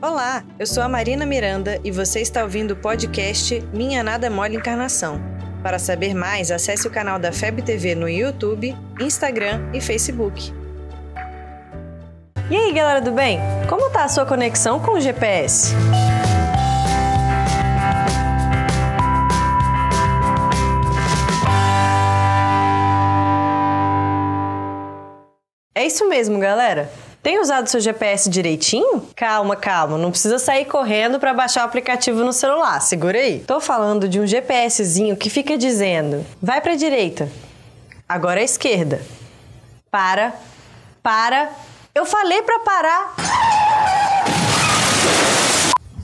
Olá, eu sou a Marina Miranda e você está ouvindo o podcast Minha Nada Mole Encarnação. Para saber mais, acesse o canal da FEB TV no YouTube, Instagram e Facebook. E aí, galera do bem? Como tá a sua conexão com o GPS? É isso mesmo, galera. Tem usado seu GPS direitinho? Calma, calma, não precisa sair correndo para baixar o aplicativo no celular. Segura aí. Tô falando de um GPSzinho que fica dizendo: vai para direita, agora à esquerda. Para, para. Eu falei para parar.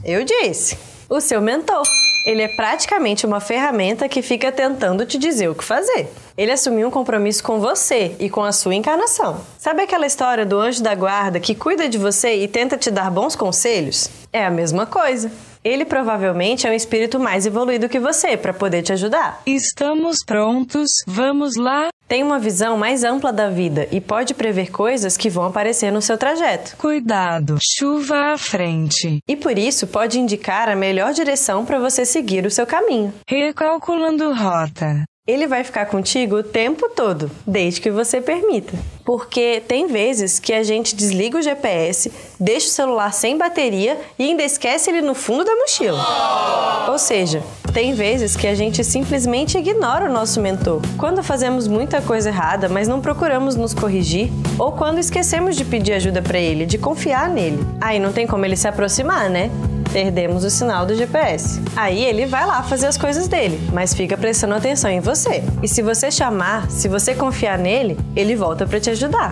Eu disse. O seu mentor. Ele é praticamente uma ferramenta que fica tentando te dizer o que fazer. Ele assumiu um compromisso com você e com a sua encarnação. Sabe aquela história do anjo da guarda que cuida de você e tenta te dar bons conselhos? É a mesma coisa. Ele provavelmente é um espírito mais evoluído que você para poder te ajudar. Estamos prontos, vamos lá? Tem uma visão mais ampla da vida e pode prever coisas que vão aparecer no seu trajeto. Cuidado, chuva à frente. E por isso pode indicar a melhor direção para você seguir o seu caminho. Recalculando rota. Ele vai ficar contigo o tempo todo, desde que você permita. Porque tem vezes que a gente desliga o GPS, deixa o celular sem bateria e ainda esquece ele no fundo da mochila. Ou seja, tem vezes que a gente simplesmente ignora o nosso mentor. Quando fazemos muita coisa errada, mas não procuramos nos corrigir, ou quando esquecemos de pedir ajuda para ele, de confiar nele. Aí não tem como ele se aproximar, né? Perdemos o sinal do GPS. Aí ele vai lá fazer as coisas dele, mas fica prestando atenção em você. E se você chamar, se você confiar nele, ele volta para te ajudar.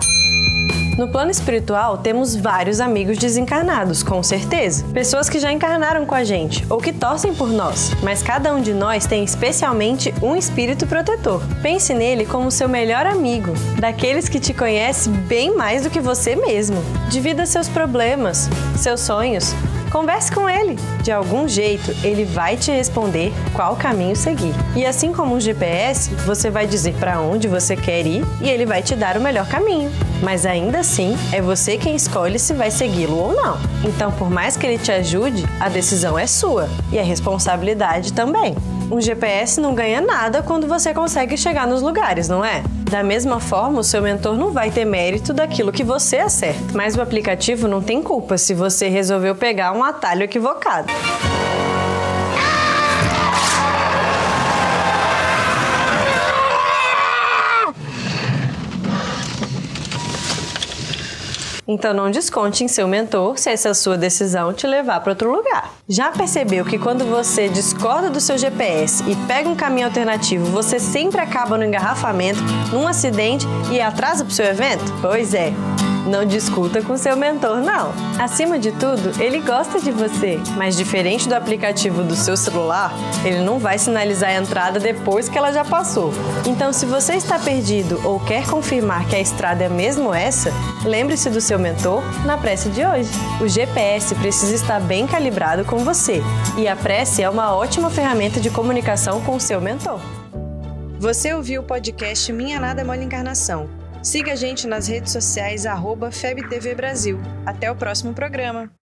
No plano espiritual, temos vários amigos desencarnados, com certeza. Pessoas que já encarnaram com a gente ou que torcem por nós. Mas cada um de nós tem especialmente um espírito protetor. Pense nele como seu melhor amigo, daqueles que te conhece bem mais do que você mesmo. Divida seus problemas, seus sonhos, Converse com ele. De algum jeito, ele vai te responder qual caminho seguir. E assim como um GPS, você vai dizer para onde você quer ir e ele vai te dar o melhor caminho. Mas ainda assim, é você quem escolhe se vai segui-lo ou não. Então, por mais que ele te ajude, a decisão é sua e a responsabilidade também. Um GPS não ganha nada quando você consegue chegar nos lugares, não é? Da mesma forma, o seu mentor não vai ter mérito daquilo que você acerta, mas o aplicativo não tem culpa se você resolveu pegar um atalho equivocado. Então não desconte em seu mentor se essa sua decisão te levar para outro lugar. Já percebeu que quando você discorda do seu GPS e pega um caminho alternativo, você sempre acaba no engarrafamento, num acidente e atrasa para o seu evento? Pois é. Não discuta com seu mentor, não. Acima de tudo, ele gosta de você, mas diferente do aplicativo do seu celular, ele não vai sinalizar a entrada depois que ela já passou. Então, se você está perdido ou quer confirmar que a estrada é mesmo essa, lembre-se do seu mentor na prece de hoje. O GPS precisa estar bem calibrado com você e a prece é uma ótima ferramenta de comunicação com o seu mentor. Você ouviu o podcast Minha Nada Mole Encarnação. Siga a gente nas redes sociais, arroba FebTV Brasil. Até o próximo programa.